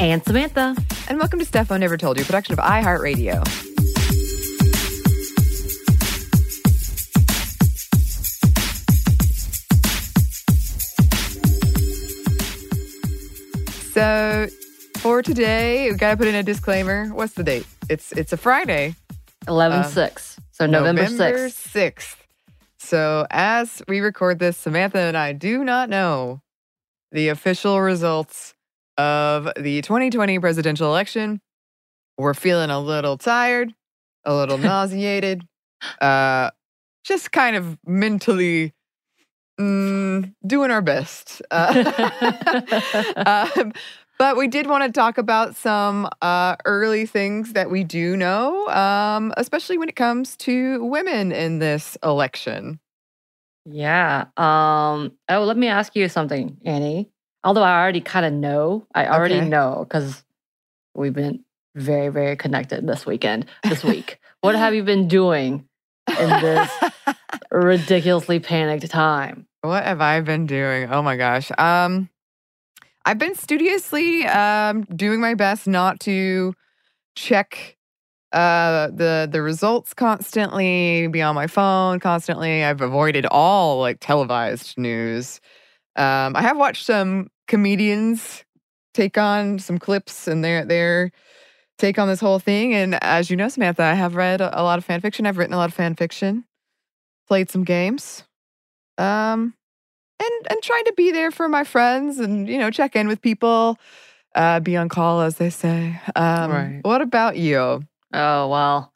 And Samantha. and welcome to Stuff Mom Never Told You, production of iHeartRadio. So for today, we gotta put in a disclaimer. What's the date? It's it's a Friday. 11 Um, 6. So November, 6th. 6th. So as we record this, Samantha and I do not know the official results of the 2020 presidential election. We're feeling a little tired, a little nauseated, uh, just kind of mentally mm, doing our best. Uh, um, but we did want to talk about some uh, early things that we do know, um, especially when it comes to women in this election. Yeah. Um. Oh, let me ask you something, Annie. Although I already kind of know, I already Okay. know because we've been very, very connected this weekend, this week. what have you been doing in this ridiculously panicked time? What have I been doing? Oh my gosh. Um I've been studiously um doing my best not to check uh the the results constantly, be on my phone constantly. I've avoided all like televised news. Um I have watched some comedians take on some clips and their their take on this whole thing and as you know Samantha, I have read a, a lot of fan fiction. I've written a lot of fan fiction. Played some games. Um and and trying to be there for my friends and you know check in with people uh be on call as they say um Right. what about you Oh, well,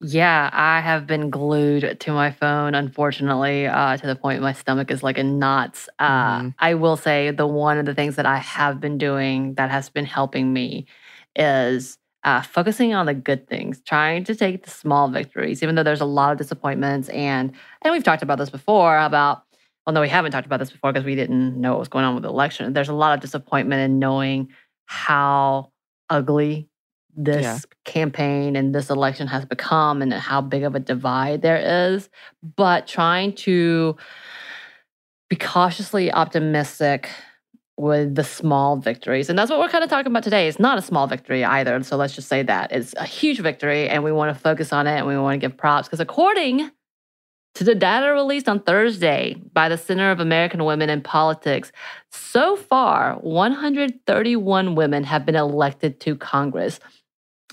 yeah, I have been glued to my phone, unfortunately, uh, to the point my stomach is like in knots. Uh, Mhm. I will say the one of the things that I have been doing that has been helping me is uh, focusing on the good things, trying to take the small victories, even though there's a lot of disappointments. And and we've talked about this before about, well, no, we haven't talked about this before because we didn't know what was going on with the election. There's a lot of disappointment in knowing how ugly this Yeah. campaign and this election has become and how big of a divide there is. But trying to be cautiously optimistic with the small victories. And that's what we're kind of talking about today. It's not a small victory either. So let's just say that it's a huge victory and we want to focus on it and we want to give props because according to the data released on Thursday by the Center of American Women in Politics, so far 131 women have been elected to Congress.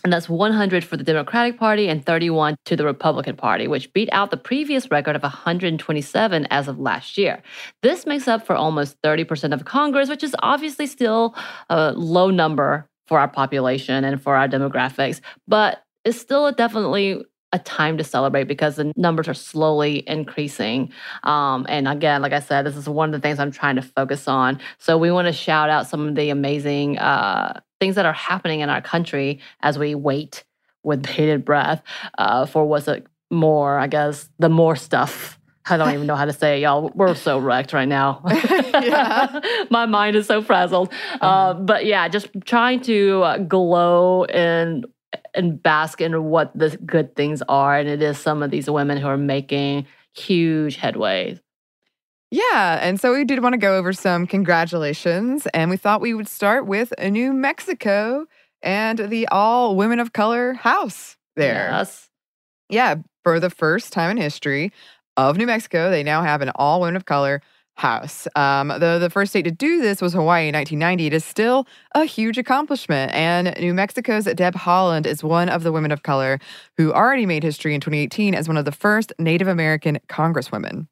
And that's 100 for the Democratic Party and 31 to the Republican Party, which beat out the previous record of 127 as of last year. This makes up for almost 30% of Congress, which is obviously still a low number for our population and for our demographics, but it's still a definitely a time to celebrate because the numbers are slowly increasing. Um, and again, like I said, this is one of the things I'm trying to focus on. So we want to shout out some of the amazing uh, things that are happening in our country as we wait with bated breath uh, for what's a more, I guess, the more stuff. I don't even know how to say it, y'all. We're so wrecked right now. My mind is so frazzled. Uh, Um, but yeah, just trying to uh, glow and and bask in what the good things are. And it is some of these women who are making huge headway. Yeah, and so we did want to go over some congratulations, and we thought we would start with New Mexico and the all women of color house there. Yes. Yeah, for the first time in history of New Mexico, they now have an all women of color house. Um, though the first state to do this was Hawaii in 1990, it is still a huge accomplishment. And New Mexico's Deb Haaland is one of the women of color who already made history in 2018 as one of the first Native American congresswomen.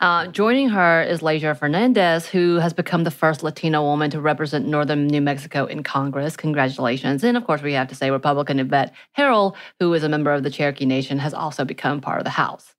Uh, joining her is Leger Fernandez, who has become the first Latino woman to represent northern New Mexico in Congress. Congratulations. And of course, we have to say Republican Yvette Herrell, who is a member of the Cherokee Nation, has also become part of the House.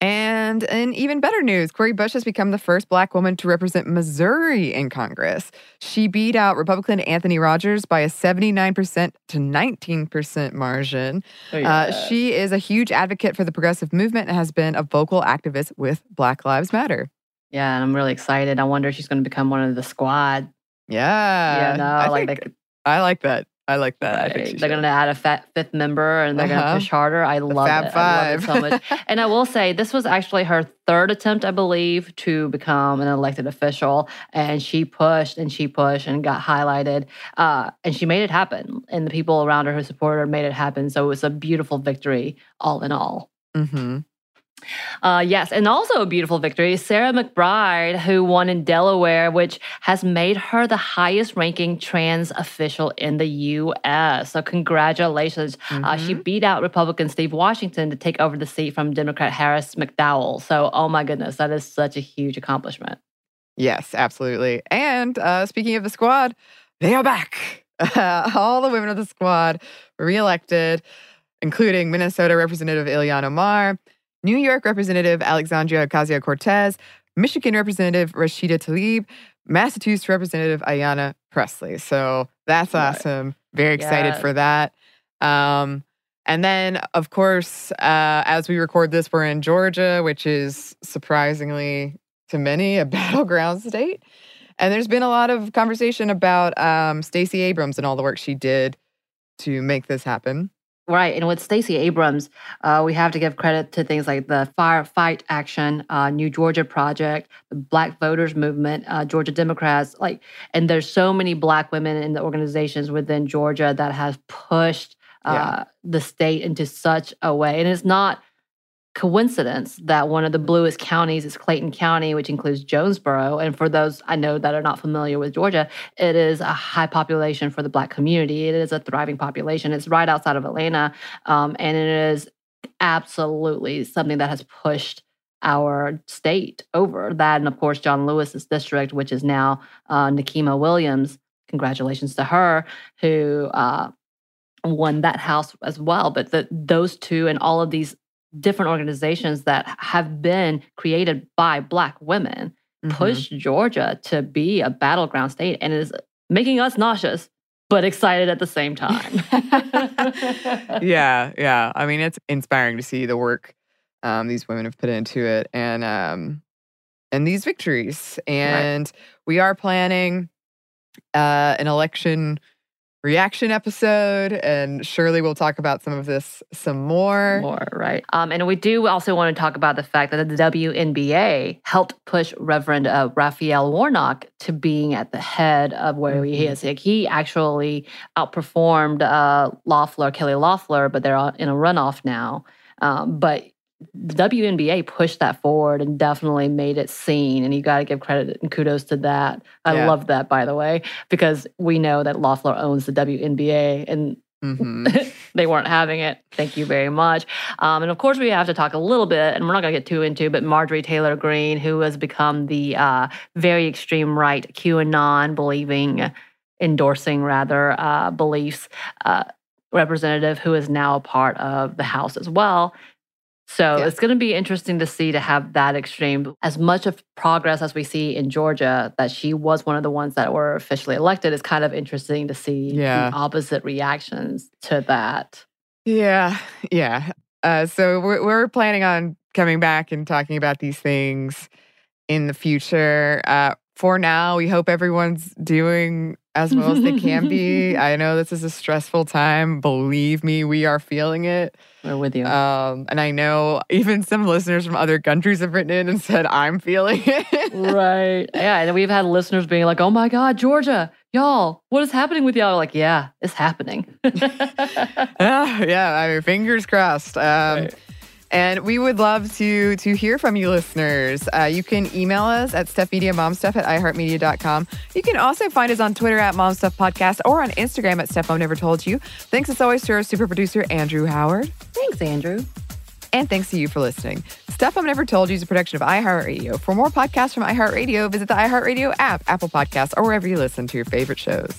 And in even better news, Cori Bush has become the first Black woman to represent Missouri in Congress. She beat out Republican Anthony Rogers by a 79% to 19% margin. Uh, she is a huge advocate for the progressive movement and has been a vocal activist with Black Lives Matter. yeah, and I'm really excited. I wonder if she's going to become one of the squad. Yeah. yeah, no, I, like think- I like that. I like that. I think They're going to add a fat fifth member and they're going Uh-huh. to push harder. I The love Fab it. I love it so much. And I will say, this was actually her third attempt, I believe, to become an elected official. And she pushed and she pushed and got highlighted. Uh, and she made it happen. And the people around her who supported her made it happen. So it was a beautiful victory, all in all. Mhm. Uh, yes, and also a beautiful victory. Sarah McBride, who won in Delaware, which has made her the highest ranking trans official in the U.S. So, congratulations. Uh, she Mhm. beat out Republican Steve Washington to take over the seat from Democrat Harris McDowell. So, oh my goodness, that is such a huge accomplishment. Yes, absolutely. And uh, speaking of the squad, they are back. all the women of the squad were reelected, including Minnesota Representative Ilhan Omar, New York Representative Alexandria Ocasio Cortez, Michigan Representative Rashida Tlaib, Massachusetts Representative Ayanna Pressley. So that's awesome. Very excited Yes. for that. Um, and then, of course, uh, as we record this, we're in Georgia, which is surprisingly to many a battleground state. And there's been a lot of conversation about um, Stacey Abrams and all the work she did to make this happen. Right. And with Stacey Abrams, uh, we have to give credit to things like the Fair Fight Action, uh, New Georgia Project, the Black Voters Movement, uh, Georgia Democrats. Like, and there's so many Black women in the organizations within Georgia that have pushed uh, Yeah. the state into such a way. And it's not coincidence that one of the bluest counties is Clayton County, which includes Jonesboro. And for those I know that are not familiar with Georgia, it is a high population for the Black community. It is a thriving population. It's right outside of Atlanta, um, and it is absolutely something that has pushed our state over that. And of course, John Lewis's district, which is now uh, Nikema Williams. Congratulations to her, who uh, won that house as well. But the, those two and all of these different organizations that have been created by Black women Mhm. pushed Georgia to be a battleground state and is making us nauseous, but excited at the same time. yeah, yeah. I mean, it's inspiring to see the work um, these women have put into it, and um, and these victories. And we are planning uh, an election reaction episode, and surely we'll talk about some of this some more. More, right. Um, and we do also want to talk about the fact that the WNBA helped push Reverend uh, Raphael Warnock to being at the head of where he Mhm. is. Like, he actually outperformed uh, Loeffler, Kelly Loeffler, but they're in a runoff now. Um, but WNBA pushed that forward and definitely made it seen. And you got to give credit and kudos to that. I Yeah. love that, by the way, because we know that Loeffler owns the WNBA and Mhm. they weren't having it. Thank you very much. Um, and of course, we have to talk a little bit, and we're not going to get too into, but Marjorie Taylor Greene, who has become the uh, very extreme right QAnon believing, endorsing rather uh, beliefs. Uh, representative who is now a part of the House as well. So Yeah. it's going to be interesting to see to have that extreme. As much of progress as we see in Georgia, that she was one of the ones that were officially elected, it's kind of interesting to see Yeah. the opposite reactions to that. Yeah, yeah. Uh, so we're, we're planning on coming back and talking about these things in the future. Uh, for now, we hope everyone's doing as well as they can be. I know this is a stressful time. Believe me, we are feeling it. We're with you. Um, and I know even some listeners from other countries have written in and said, I'm feeling it. right. Yeah. And we've had listeners being like, oh my God, Georgia, y'all, what is happening with y'all? Like, yeah, it's happening. Ah, yeah, I mean, fingers crossed. Um, Right. And we would love to to hear from you listeners. Uh, you can email us at stuffmediamomstuff at iheartmedia.com. You can also find us on Twitter at momstuffpodcast or on Instagram at Stuff Mom Never Told You. Thanks as always to our super producer, Andrew Howard. Thanks, Andrew. And thanks to you for listening. Stuff Mom Never Told You is a production of iHeartRadio. For more podcasts from iHeartRadio, visit the iHeartRadio app, Apple Podcasts, or wherever you listen to your favorite shows.